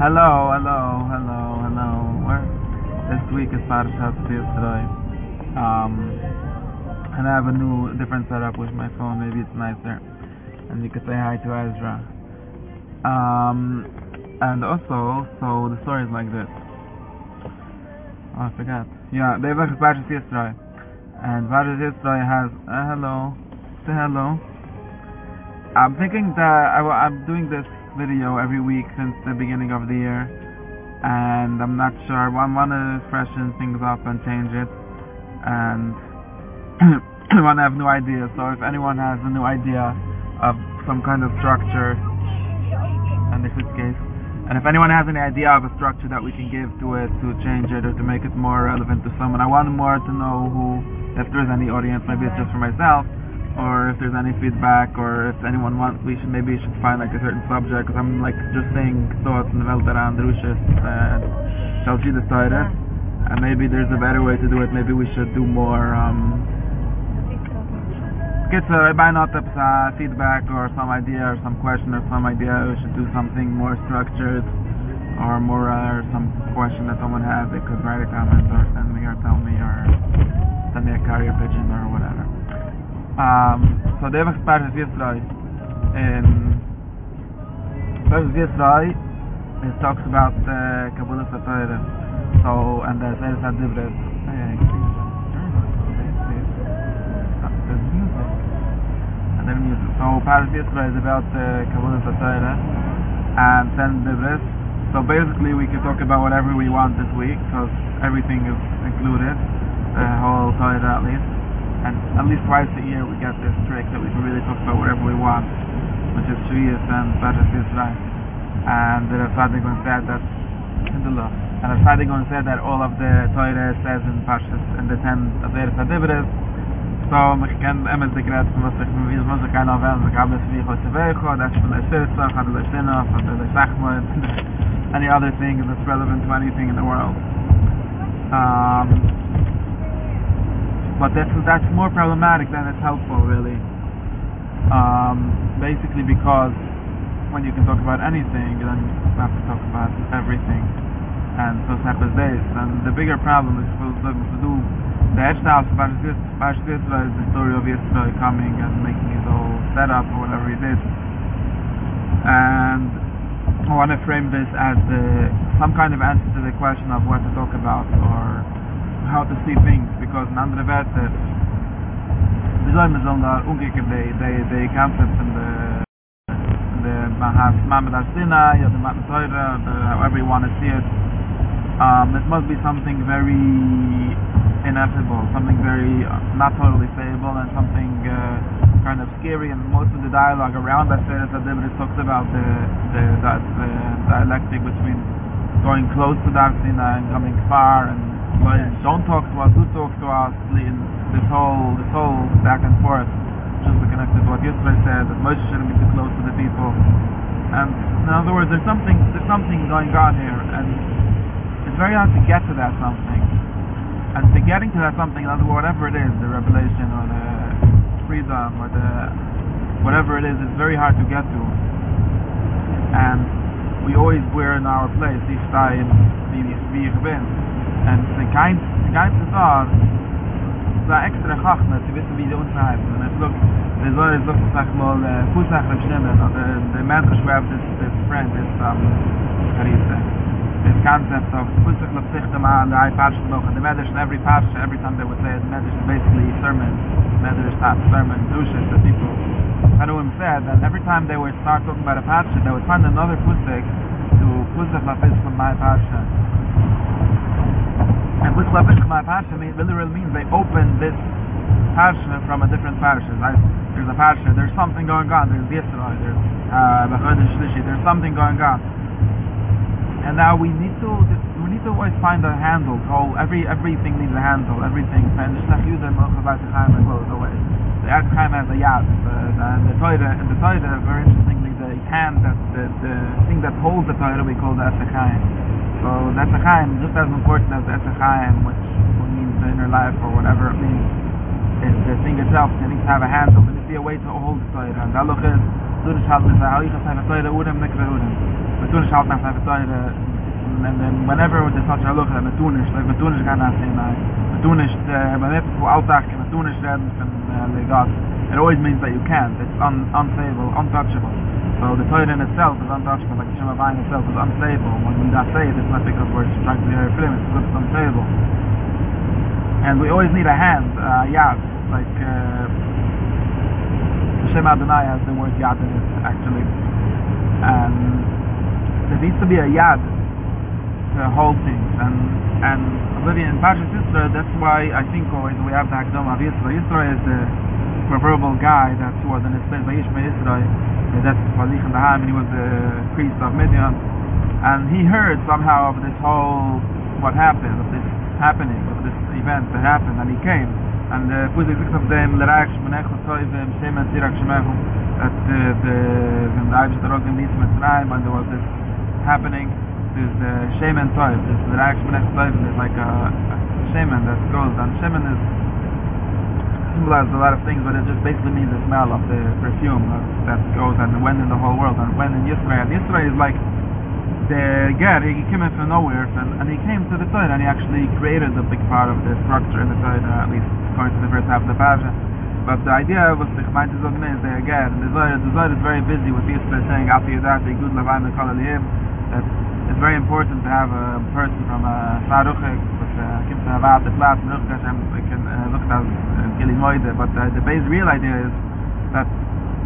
Hello, hello, hello, hello. Where? This week is Parashat today. Um, and I have a new, different setup with my phone. Maybe it's nicer, and you could say hi to Ezra. Um, and also, so the story is like this. Oh, I forgot. Yeah, they a Parashat Yisro, and Parashat Yisro has uh, hello, say hello. I'm thinking that I, I'm doing this video every week since the beginning of the year and I'm not sure. I want to freshen things up and change it and I want to have new ideas. So if anyone has a new idea of some kind of structure and this is case and if anyone has any idea of a structure that we can give to it to change it or to make it more relevant to someone I want more to know who if there's any audience maybe it's just for myself or if there's any feedback, or if anyone wants, we should maybe should find like a certain subject. Because I'm like just saying thoughts in the Welt around Rushis and Chelsea the Torah, and maybe there's a better way to do it. Maybe we should do more. Um, get uh, by not uh, feedback or some idea or some question or some idea. We should do something more structured or more uh, or some question that someone has. They could write a comment or send me or tell me or send me a carrier pigeon or whatever. Um, so the Evach Parshas Yisro in Parshas Yisro it talks about uh, Kabbalah Torah so and the Seres HaDivres and then music. So Parshas Yisro is about uh, Kabbalah Torah and then Divres so basically we can talk about whatever we want this week because everything is included the whole Torah at least and at least twice a year we get this trick that we can really talk about whatever we want, which is Shviyas and Parshas Yisro. And the Rav said that in the. And Rav said that all of the Torah says in Parshas in the ten Averis Adibris. So we can emes the gret from was ich wie was ich kann und ich habe es wie heute wege that's from the sister had the sinner from the sachmo any other thing that's relevant to anything in the world um but that's that's more problematic than it's helpful really. Um, basically because when you can talk about anything then you have to talk about everything. And so happens this and the bigger problem is to do the Edgehouse Parshas is the story of Yisro coming and making his whole setup or whatever he did and I want to frame this as the, some kind of answer to the question of what to talk about or how to see things because in andere Werte wie soll man so da umgekehrt die, die, die concept in the the Mahas Mama Har Sinai or the Matan however you want to see it um, it must be something very ineffable something very uh, not totally stable and something uh, kind of scary. And most of the dialogue around that Seres HaDibris talks about the, the, the, the dialectic between going close to Har Sinai and coming far and don't talk to us, do talk to us, in this whole, this whole back and forth, just to connect with what Yisro said, that Moshe shouldn't be too close to the people. And in other words, there's something, there's something going on here, and it's very hard to get to that something. And to getting to that something, in other words, whatever it is, the revelation or the freedom or the whatever it is, it's very hard to get to. And we always we're in our place, each time, wie ich bin. En het is een kein, een kein Pesar, es war extra Chachma, zu wissen, wie die unten heißen. Und es lukt, der Zohar ist lukt, sag mal, Fußach im Stimmen, oder der Mensch schreibt, das ist Friend, das ist, ähm, Charisse. This concept of Fußach noch sich dem an, der ein Parche noch, and the Medrash in every Parche, every time they would say, the Medrash is basically sermon, Medrash type sermon, douches, the people. Hanuim said that every time they would start talking about a Parche, they would find another Fußach, to Fußach noch sich von my Parche. And Lavish my mean, literally means they open this Parsha from a different Parsha. There's a Parsha, there's something going on, there's Yisrael, there's uh, Shlishi, there's something going on. And now we need to we need to always find a handle. So every everything needs a handle. Everything. And the Eretz Chaim has a yad. The, the, the Torah and the Torah very interestingly the hand that the, the thing that holds the Torah we call the Eretz so that's a chaim just as important as that's a chaim which means the inner life or whatever it means is the thing itself you need to have a handle you need to be a way to hold the Torah. And the Aluch is so to shalt is a how you can say the Torah urem mikve urem but so to shalt not say the Torah. And then whenever it is such a Aluch and the Tunish like the Tunish can not say my the Tunish uh, the Mamef who altach and the Tunish then from the God it always means that you can't. It's un unsayable untouchable. So the toilet in itself is untouchable like the shema vine itself is unstable. When we not say it it's not because we're trying to be very primitive it's because it's unstable. And we always need a hand uh, yad like uh, Hashem Adonai has the word yad in it actually. And there needs to be a yad to hold things. And and Olivia in Parshat Yisro that's why I think always we have the Hakdom of Yisro Yisro is the proverbial guy that's who was in his place by Yishma Yisro that's Falich in the Ham and he was the priest of Midian. And he heard somehow of this whole what happened of this happening of this event that happened and he came. And uh, the Puzik of them? L'Rach Shmonech L'Toivim Shem and Tirak Shemechu that uh, the the the the Eibish Tarok in Mitzrayim when there was this happening there's uh, the shaman type there's the reaction next type there's like a, a shaman that goes and shaman is symbolizes a lot of things but it just basically means the smell of the perfume that goes and when in the whole world and when in Yisro Yisro is like the ger he came in from nowhere and, and he came to the Torah and he actually created a big part of the structure in the Torah at least according to the first half of the parasha but the idea was the gemeinde is is the ger and the Zohar, the Zohar is very busy with Yisro saying that the good lavai mekal aliyim that it's very important to have a person from a Saruchik, which uh, comes to have out the class, and look at him, we can uh, look at uh, Gili Moide, but uh, the base real idea is that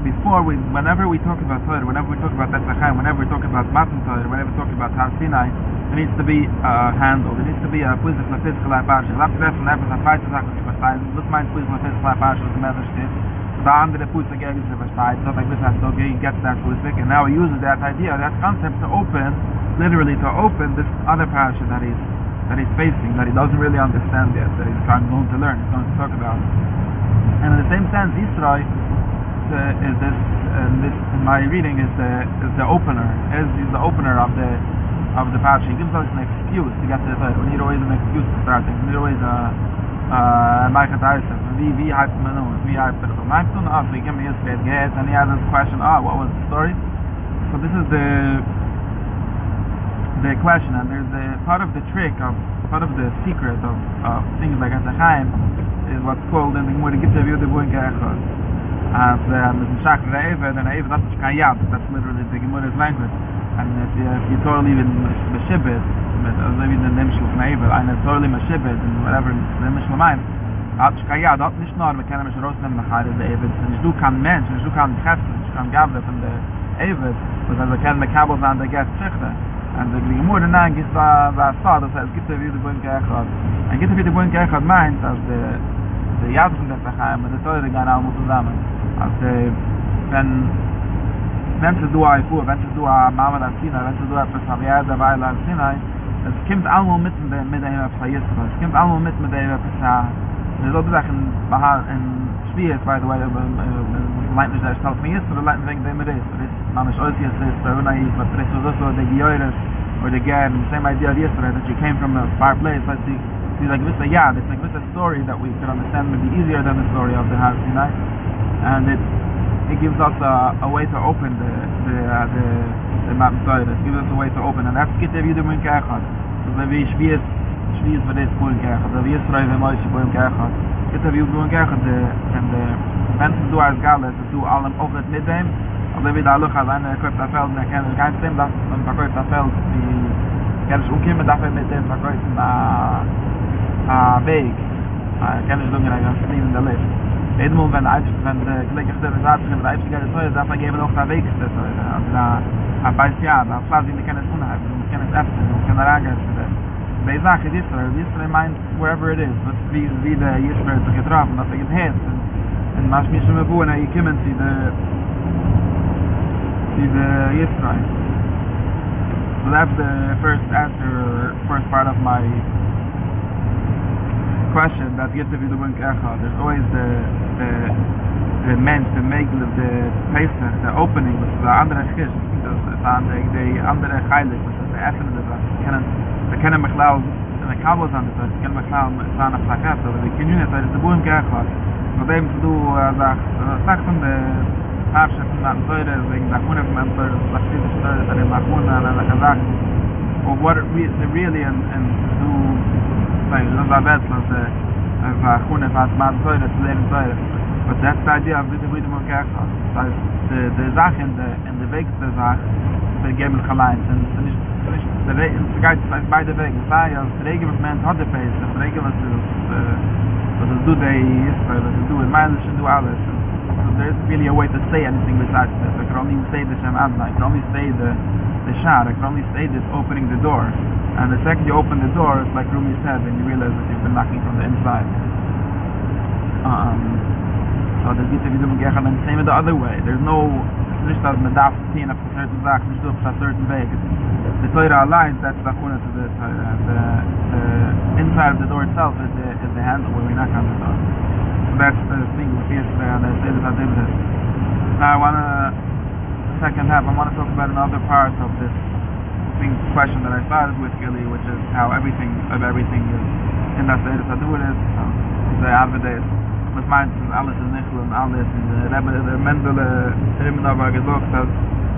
before we, whenever we talk about Torah, whenever we talk about Betzachayim, whenever we talk about Matan Torah, whenever we talk about Har Sinai, there needs to be uh, handled, there needs to be a Puzik physical, physical life parsha. Last lesson, there was a Shibashtayim, this meint physical, physical life parsha, was the message steht. The andere Pusik gegen the Versteid, so like this has to get that Pusik, and now he uses that idea, that concept to open literally to open this other parasha that he's that he's facing, that he doesn't really understand yet, that he's trying going to learn, he's going to talk about. And in the same sense, Yisro uh, is this, and this in my reading is the is the opener, is, is the opener of the of the parasha. He gives us an excuse to get to the Torah. We need always an excuse to start things. We need always a like it is wie wie had to know wie had to know my son of we came here to get and he had this question ah what was the story? So this is the the question and there's the part of the trick of part of the secret of of things like at the is what's called in the more to get the view the going gas as the the sack rave and and even that's kind that's literally the gemara's language. And if you, if you totally even the shibbit mit also wie der nemsch auf neibel eine tolle maschebe und whatever wenn mich mal mein. Hat ich ja dort nicht nur mit kennen mich raus nehmen nach der eben und du kann mensch ich du kann treffen ich kann gabe von der eben was also kann mit kabel an der gast zichte und der gliche mur nein ist da da sta das es gibt wieder die bunke hat ein gibt wieder die bunke hat mein dass der der jahr von der verheim und der teure gar nicht zusammen. Als wenn wenn du ein fuhr wenn du a mama da sina wenn du da persavia vai weil sina es kimt almo mit mit der Ewa Pesach Yisro, es kimt almo mit mit der Ewa Pesach, es ist auch in Bahar, in Schwierig, by the way, äh, äh, meint nicht, der ist halt von Yisro, leint wegen dem Riss, Riss, man ist Ozi, es ist, der Unai, was Riss ist so, der Gioires, or the Gern, same idea of Yisro, that you came from a far place, like the, there's a gewisse, yeah, it's there's a gewisse story that we could understand maybe easier than the story of the house, you know, and it's, it gives us a, a way to open the the uh, the the map side it gives us a way to open. And that's get every er video in kach hat so we wie spiers for this es cool kach we wir schreiben mal sich beim kach hat get the video in kach the and the fans do as gala to do all of it mit dem und wenn wir da luch haben eine kurze feld eine kleine ganz dem das ein paar kurze feld die kann es umkehren dafür er mit dem verkreuzen a äh, a äh, weg. Äh, kann es dann ja ganz in der lift jeden Moment, wenn der wenn der gleich der Satz in der Leipzig geht, soll da vergeben noch da weg ist also da a paar Jahr da fahr sie kann es unhalb und kann es ab und kann er ganz der bei Zach ist er ist er mein wherever it is was wie wie der ist mir zu getroffen was ich hätte und und mach mich schon mal wohnen ich kommen sie der sie der ist rein so that's the first answer first part of my question that gets if you don't care how there's always the the the men the make of the paper the opening with the other skis the the the other guide was the effort of the can the can of cloud and the cables on the can of cloud on a placard over the union you is the boom care how but them do as a fact from the Parsha from that third is in the Hunan member, the Sidi Sidi Sidi Mahuna, and the Kazakh. What is it really, and do like, das war Wetzel, als er war Chune, was man Zoyre, zu leben Zoyre. But that's the idea of the freedom of Gerchos. Das heißt, the Sache in the, in the Weg der Sache, der Gemel Chalein, und es ist nicht, der Weg, es geht, ist beide Wege, sei, als der Regen, was man hat, der Face, der Regen, was was es du, der Israel, was es du, in Meilisch, und du alles, there isn't really a way to say anything besides this. I can say the Shem Adonai. I say the the Shah. I can say this opening the door. And the second you open the door, it's like Rumi said, then you realize that you've been knocking from the inside. Um, so the Gita Vidum Gechan and same the other way. There's no nicht dass man darf certain Sache, nicht auf a certain Weg. The Torah aligns, that's the Chuna to the Torah. The, the inside of the door itself is the, is the handle where we knock on the door. that's the thing with yesterday and I. Now I want to, second half, I want to talk about another part of this thing, question that I started with Gilly, which is how everything of everything is in that I do it is, so the Avedis, was meint, alles ist nicht und alles, und der Rebbe, der Mendele, immer noch war gesagt, dass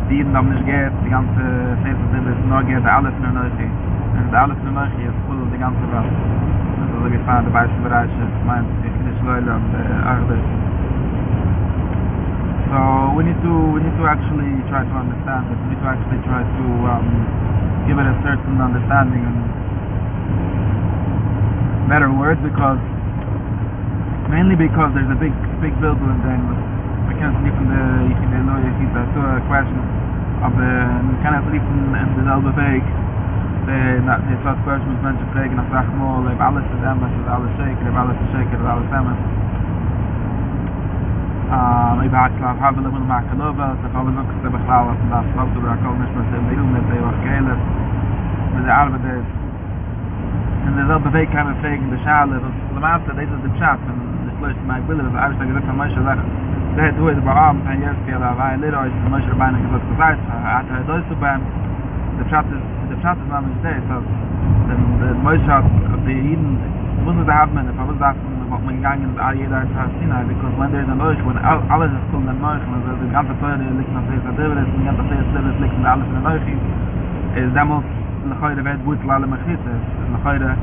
die Jeden nicht geht, die ganze State of the nur geht, alles nur Neuchi. Und alles nur Neuchi ist voll die ganze Welt. Also wie fahren, der Beiste Bereich ist, meint, Shloile of the Ardis. So we need to we need to actually try to understand it. We need to actually try to um, give it a certain understanding and better words because mainly because there's a big big building then we can't sleep in the in the lawyer. He's a question of the we can't sleep in, in the selbe week na de soort kwers moet mensen spreken naar vraag mol heb alles te doen met alles zeker heb alles zeker dat alles samen אה, איך האט קלאר האבן דעם מאכן אבער, דאס האבן נאָך צו באקלאר, דאס האב צו באקלאר נישט מיט דעם מייל מיט דעם קעלע. מיט דער ארבעט איז in der selbe week kann man fragen der schale das der master des der chat und das läuft mein bilder aber ich sage das mal sag der du ist aber am ein jahr der war ein leider ist mal schon beinahe gesagt das heißt hat er das so beim der chat ist der chat ist mal nicht der das der mal schat die hin muss da haben wat man gang in al jeder is haast Sinai, because when there is a merge, when alles ist cool in a merge, when there is a ganze feurde, er liggen op deze adeveres, ganze feurde adeveres liggen bij alles in a merge, is demels, in de geurde werd boeit lalle mechites, in de ist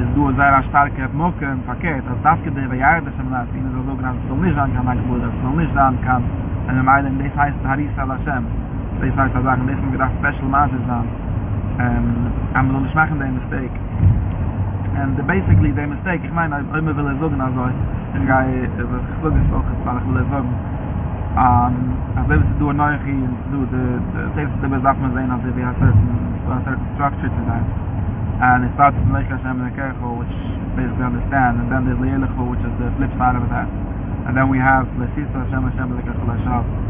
is du sehr starke hat mocke im Paket, als das gedei bei Jahre des Himmels, in der sogenannte Zulnischan kann man gebuht, als Zulnischan kann, in der Meilen, das heißt Harissa Lashem, das heißt, das heißt, das heißt, das heißt, das heißt, das heißt, das heißt, das heißt, das heißt, das heißt, das heißt, and the basically the mistake is mine I I'm will as long as I the guy is a slug is focused on the level um as they do a nice and do the the safe the best after saying that we have certain a certain structure to that and it starts to make us have the careful which basically understand and then there's the elikho which is the flip side of that. And then we have the sisa shama shama the kechol shav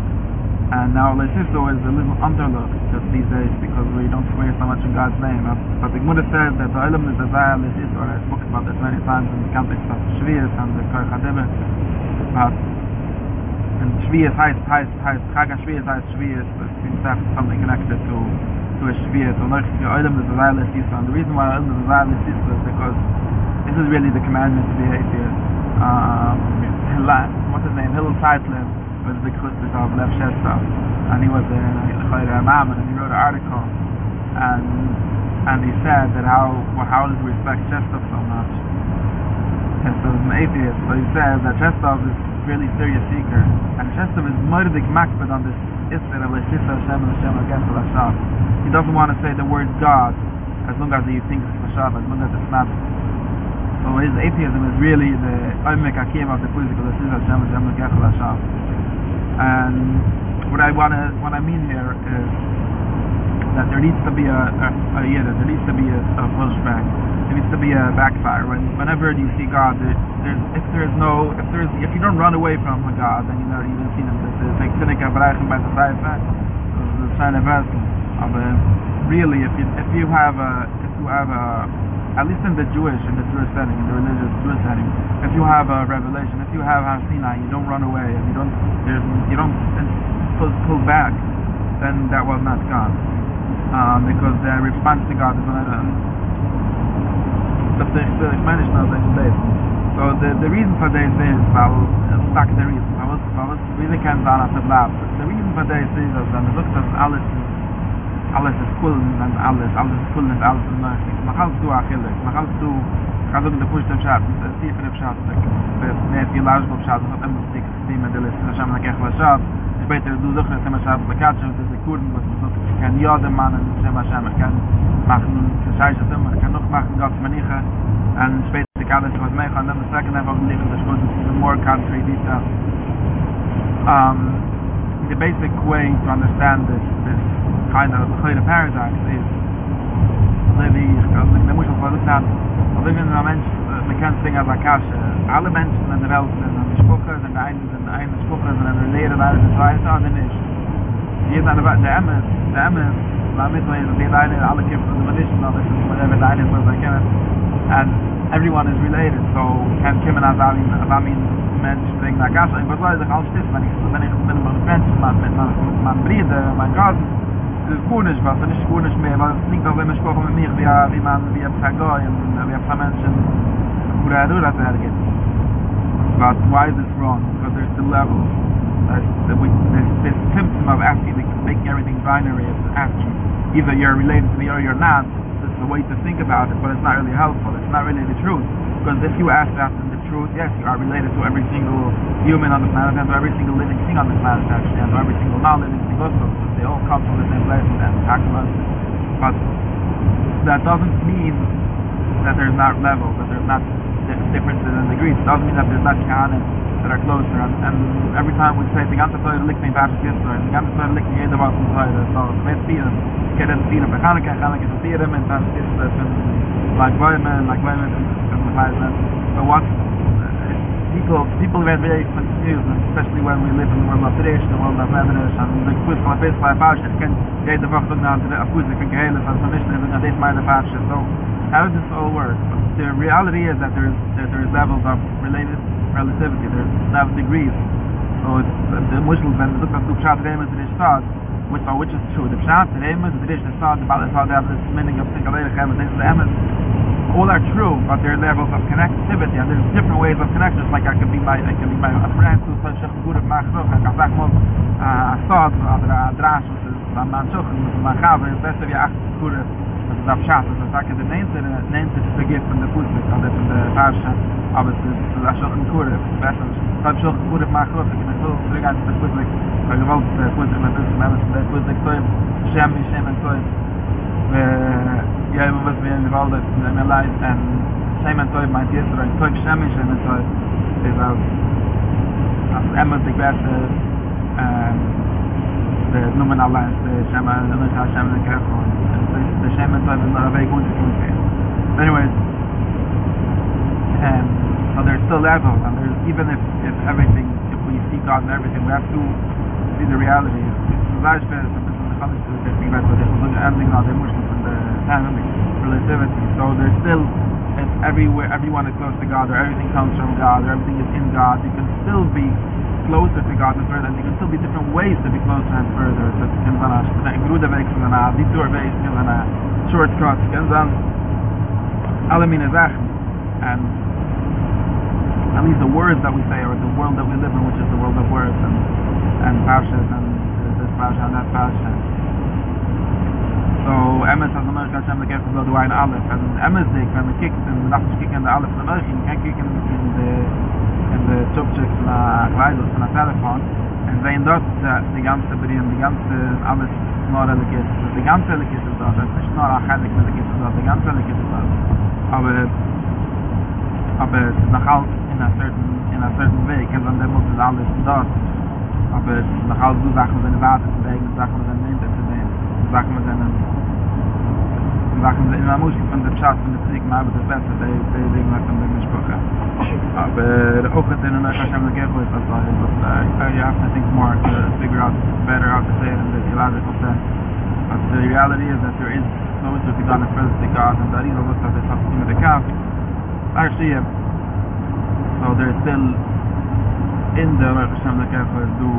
And now Lesisto is a little underlooked just these days because we don't swear so much in God's name. But the Gemara says that the Olam is Azaya Lesisto, and I spoke about this many times in the context of Shvias and the Kar Chadebe. But and Shvias heißt, heißt, heißt, Chag HaShvias heißt Shvias, but it seems to have something connected to to a Shvias. So like the Olam is Azaya Lesisto, and the reason why Olam is Azaya Lesisto is because this is really the commandment to be atheist. Um, what's his name? Hillel Zeitlin was the Chustis of Lev Shestov and he was in a Imam and he wrote an article and and he said that how well, how does he respect Shestov so much? Shestov is an atheist but he says that Shestov is really serious seeker and Shestov is Mordik Makbid on this Isser of Leshisa Hashem and Hashem against Lashav he doesn't want to say the word God as long as he thinks it's Lashav as long as it's not. So his atheism is really the Omek Akim of the political Leshisa Hashem Hashem against Lashav and what I want to what I mean here is that there needs to be a, a, a yeah, there needs to be a, a pushback. There needs to be a backfire. When whenever you see God, there, there's if there is no if there's if you don't run away from God, then you never even seen him. This is like Sinica Bereichen by the side the sign of of a really if you if you have a if you have a at least in the Jewish, in the Jewish setting, in the religious Jewish setting, if you have a revelation, if you have Har Sinai, you don't run away, and you don't, you don't pull, pull back, then that was not God, um, because the response to God is not. Um, das ich ich meine ich noch in So the, the reason for this is, well, it's not the reason. I was, I was really can't on at the lab. The reason for this is, when man lookt at alles, alles ist cool und alles, alles ist cool und alles ist neu. Man kann es du achillig, man kann es du, ich kann so mit der Pusht im Schatz, das ist tiefer im Schatz, wer viel Arsch vom Schatz, hat immer sich die mit der Liste, das haben wir gleich was Schatz, später du doch, das haben wir Schatz, der Katsch, das ist Kurden, was man en ich kann ja den Mann, das haben wir Schatz, ich kann machen, das heißt das immer, ich kann noch machen, Gott, man ich, und später kann ich was machen, und dann sagen wir einfach, das ist gut, more country, dies, das. Um, ähm, the basic way to understand this, this keiner das heile paradox ist so wie ich glaube ich muss aber das hat aber wenn ein mensch äh, man kann als aber alle menschen in der welt sind ein spucke sind ein sind ein spucke sind eine lehre weil es zwei sind nicht hier dann aber der am der am war mit mir die leine alle kämpfen und man ist noch ist mit der leine so sein kann and everyone is related so can kim and i i mean mensch bringt da gas ein was weiß ich alles ist wenn ich wenn ich mit meinem friends mit meinem mein bruder mein cousin kunisch was es ist kunisch mehr? Weil es nicht wenn man sprechen mit mir wie wie man wie ein Pagoi und wie ein Menschen oder du das ergeht but why is this wrong? Because there's the level there's the we there's this symptom of asking making everything binary as asking either you're related to me or you're not a way to think about it, but it's not really helpful. It's not really the truth. Because if you ask that in the truth, yes, you are related to every single human on the planet and to every single living thing on the planet, actually, and to every single non-living thing also. So they all come from the same place and talk about it. But that doesn't mean that there's not levels, that there's not differences in degrees. It doesn't mean that there's not canon that are closer. And, and every time we say, the ganze Teure liegt in Parshas Yisro, the ganze Teure liegt in Teure. So, es wird vieren. Ich kenne das vieren. Wir können kein Chaneke zu vieren, in Parshas Yisro, es sind like women, like women, So what, uh, people, people get very confused, especially when we live in the world of tradition, the world of Medrash, and the quiz from a bit like Parshas, kenne jede Woche so nach der Akuse, ich kenne Gehelis, and so Mishnah, and this meine Parshas. So, how does this all work? The reality is that there is, that there is levels of related relativity. There's seven degrees. So it's the Muslims when they look at the Pshat Remes in Ishtad, which are which is true. The Pshat Remes, the Dish Ishtad, the Baal Ishtad, this meaning of single Eirich Emes, this is the Emes. All are true, but there are levels of connectivity, and there's different ways of connection. Like I can be my, I can be my a friend who's such a good of Machzoch, I can say, a Assad, or a Drash, which is a Manchoch, my Chaver, it's best of you acht ist auf Schatz, sag ich, der Nehnter, Nenzer ist vergibt von der Fußbüch, oder von der Farsche, aber es ist, das ist auch ein Kurve, besser, ich habe schon Kurve gemacht, ich bin so zurück an der Fußbüch, weil ich wollte der Fußbüch, man ist, man ist der Fußbüch zu ihm, schäm mich, schäm mich zu äh, ja, immer was mir in die Walde, es mir leid, ähm, und schäm mich zu ihm, meint jetzt, oder ich zeug, schäm mich, schäm mich zu ihm, ist auch, der Numen allein, der Shem, der Shem, der Shem, the Shem and Tov is Anyways, um, so there's still levels, and there's, even if, if everything, if we see God and everything, we have to see the reality. It's large bit of the Chalish to the thing about the Chazun ending on the emotions and the time relativity. So there's still, if everywhere, everyone is close to God, or everything comes from God, or everything is in God, you can still be closer to God and further, and there can still be different ways to be closer and further. So it can be a grude weg, can be a detour weg, can be a shortcut, can be alle mine Sachen. And at least the words that we say, or the world that we live in, which is the world of words, and, and parshas, and this parsha and that parsha. So, Emes has a Merch Hashem, the Kefir Blood Wine Aleph, and Emes Dik, when we kick, and we have to kick in the Aleph of the Merch, you can't kick in the the subject von der Kleidung von der Telefon und sehen dort die ganze Brien, die ganze, alles nur Elikis, die ganze Elikis ist dort, es ist nicht nur Heilig mit Elikis dort, die ganze Elikis ist dort. Aber, aber es ist noch halt in a certain, in a certain Weg, und dann muss es alles dort. Aber es ist noch halt so Sachen, wenn Warte zu legen, Sachen, wenn Ninte zu nehmen, Sachen, wenn Sachen sind immer muss von der Schatz und der Trick mal das Beste der der Ding nach dem gesprochen. Aber auch hat dann noch schon gegeben was das war was I have to think more to figure out better how to say it in the illogical sense. But the reality is that there is so much to be done in front of God and that is almost as it has to with the calf. Actually, so there's still in the Hashem the Kefir do,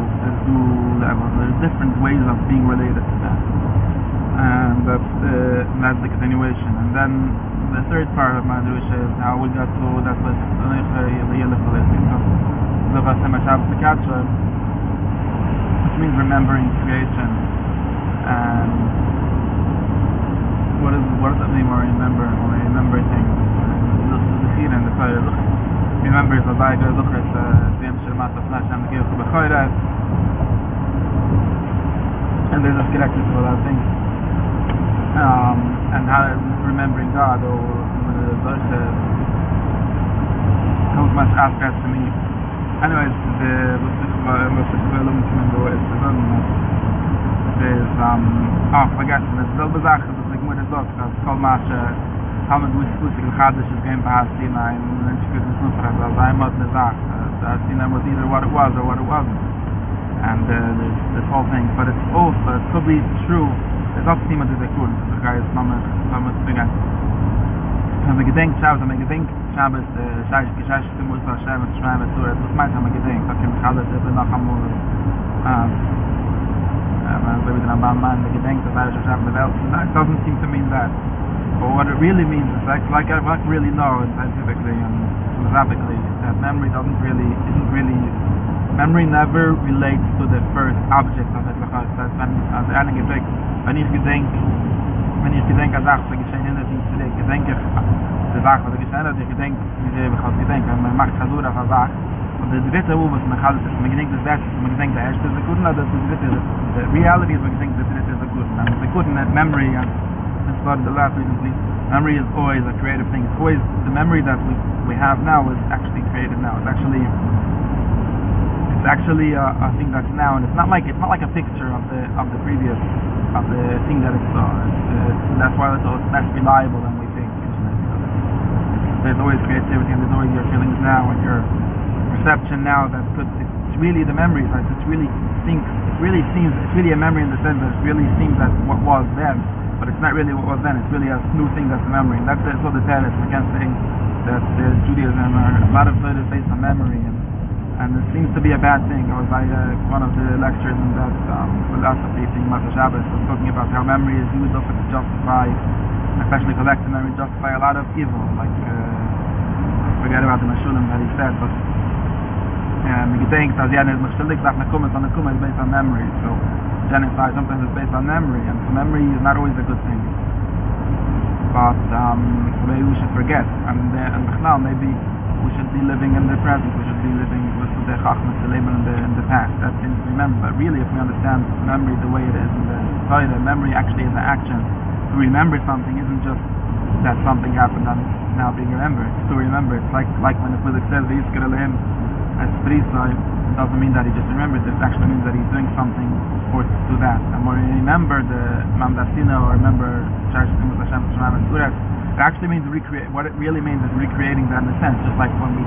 do levels. There's different ways of being related to that. And that's the, that's the continuation and then the third part of my drusha is how we got to that Katra, which means remembering creation. And what, is, what does that mean when we remember, when we remember things? To the Torah. Look, remember at uh, the Siyam Shirmat of Flash and the Gilch Bechayra. And there's a connected to a lot of things. Um, and how remembering God or the uh, comes much after to me. Anyways the was was ich will um zu mir ist dann is um oh vergessen das selbe sache das ich mir das das kol mach haben wir gut gut gerade das game pass die nein und ich könnte es nur fragen weil ich mal eine sache that you know was either what it was or what it wasn't. And uh, this, this whole thing. But it's also it could be true it's not seen as a good the guy is mama mama forgessen wenn man gedenkt Shabbos, wenn man gedenkt Shabbos, Shabbos, Shabbos, du musst auch Shabbos, Shabbos, du musst meint, wenn man gedenkt, okay, man kann das eben noch einmal, ähm, man so wie der Ramban meint, man gedenkt, dass er schon Shabbos, well, it doesn't seem to mean that. But what it really means is, like, like I like really know scientifically and philosophically, that memory doesn't really, isn't really, memory never relates to the first object of it, because that's when, as er gedenkt, wenn ich gedenk, wenn ich gedenk, als acht, wenn ich schon hinter die zurück, gedenk ich, die Sache, was ich hat, ich gedenk, wie sie habe ich halt gedenk, wenn man macht Chazur auf der Sache, und der dritte Wo, was man halt, man gedenkt das Beste, man gedenkt der erste Sekunden, oder das dritte, the reality is man gedenkt der dritte Sekunden, and the Sekunden that memory, and this was the last recently, memory is always a creative thing, it's always, the memory that we, we have now is actually created now, it's actually, it's actually a, a thing that's now, and it's not like, it's not like a picture of the, of the previous of the thing that it saw. It's, uh, that's why it's less reliable than we think. there's always creativity and there's always your feelings now and your perception now that could, it's really the memories. Right? It's really thinks. It really seems. It's really a memory in the sense that it really seems that what was then, but it's not really what was then. It's really a new thing that's a memory. And that's, that's what the Torah is against saying that the Judaism are a lot of it is based on memory and and it seems to be a bad thing. I was by uh, one of the lectures in that um, philosophy thing, Mata Shabbos, was talking about how memory is used often to justify, especially collective memory, justify a lot of evil. Like, uh, forget about the Meshulim that he said, but um, you think that yeah, there's Meshulik that Nakumas on Nakumas is based on memory. So genocide sometimes is based on memory, and so memory is not always a good thing. But um, maybe we should forget, and uh, and maybe we should be living in the present, we should be living with the Chachmas, the label in the, in the past. That's to remember. But really, if we understand memory the way it is in the Torah, memory actually is an action. To remember something isn't just that something happened and it's now being remembered. It's to remember. It's like like when the Pudik says, V'yiskir Elohim, as Prisai, it doesn't mean that he just remembers it. It actually means that he's doing something for to that. And when we remember the Mamdasina or remember Sharish Timus Hashem Shemam and it actually means recreate. What it really means is recreating that in a sense, just like when we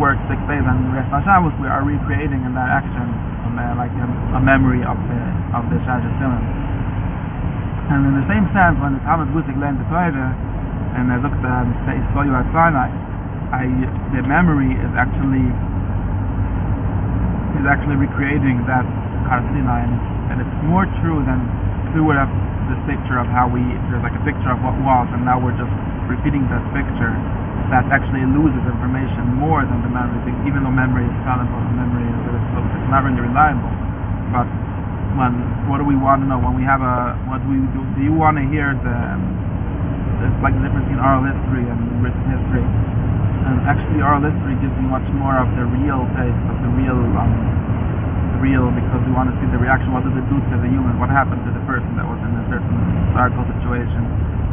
work six days and rest on Shabbos, we are recreating in that action uh, like a, memory of the of the Shaj And in the same sense, when the Talmud Guzik learned the Torah, and I looked at the saw you at Sinai, I the memory is actually is actually recreating that Har Sinai, and, and it's more true than we would have this picture of how we there's like a picture of what was and now we're just repeating that picture that actually loses information more than the memory even though memory is fallible and memory is it's not really reliable. But when what do we want to know? When we have a what do we do do you want to hear the it's like the difference between oral history and written history? And actually oral history gives you much more of the real taste of the real um, real because we want to see the reaction. What did it do to the human? What happened to the person that was in a certain historical situation?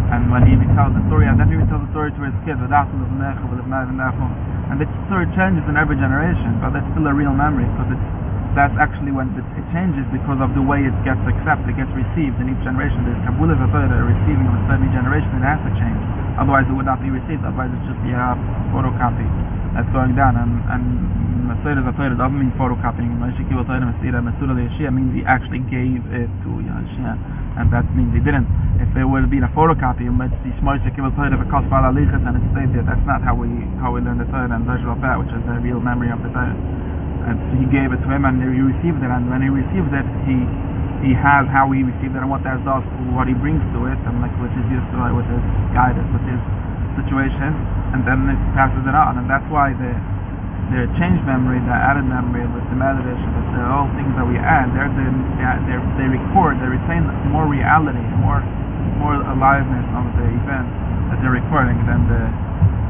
And when he retells the story, and then he retells the story to his kids, and the story changes in every generation, but it's still a real memory because it's that's actually when it, changes because of the way it gets accepted, it gets received in each generation. There's Kabbalah Vatoida receiving of a certain generation, it has to change. Otherwise it would not be received, otherwise it's just be a photocopy that's going down. And, and Masira Vatoida doesn't mean photocopying. Mashiki Vatoida Masira Masura Yeshia means he actually gave it to Yeshia. And that means he didn't. If it would have been a photocopy, but the Shmoshik Vatoida of a Kosfal Alichas and it stayed there, that's not how we how we learn the Torah and Zajra which is the real memory of the Torah and he gave it to him and he received it and when he received it he he has how he received it and what that does what he brings to it and like with his Yisrael, with his guidance with his situation, and then it passes it on, and that's why the the change memory, the added memory with the meditation, the all things that we add, they're, the, they're, they record, they retain more reality, more more aliveness of the event that they're recording than the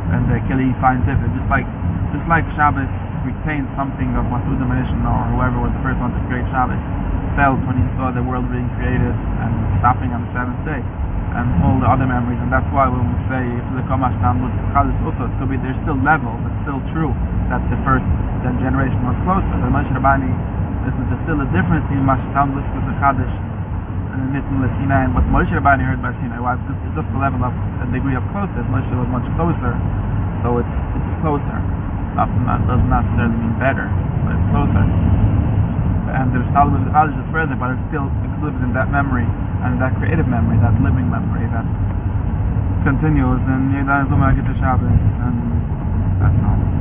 than the Kili scientific. Just like just like Shabbos retained something of what Uda or whoever was the first one to create Shabbos felt when he saw the world being created and stopping on the seventh day and all the other memories and that's why when we say if the could be there's still levels, it's still true that the first generation was closer. The Moshe Rabbani there's still a difference in Mash Tamlut with the Kaddish and the Nitin Sinai and what Moshe Rabbani heard by Sinai. Why it's just the level of a degree of closeness. Moshe was much closer, so it's it's closer. Not does not necessarily mean better, but it's closer and there's Kaddish is further, but it's still included in that memory and that creative memory, that living memory that continues, and Yedan Zuma Shabbos, and that's all.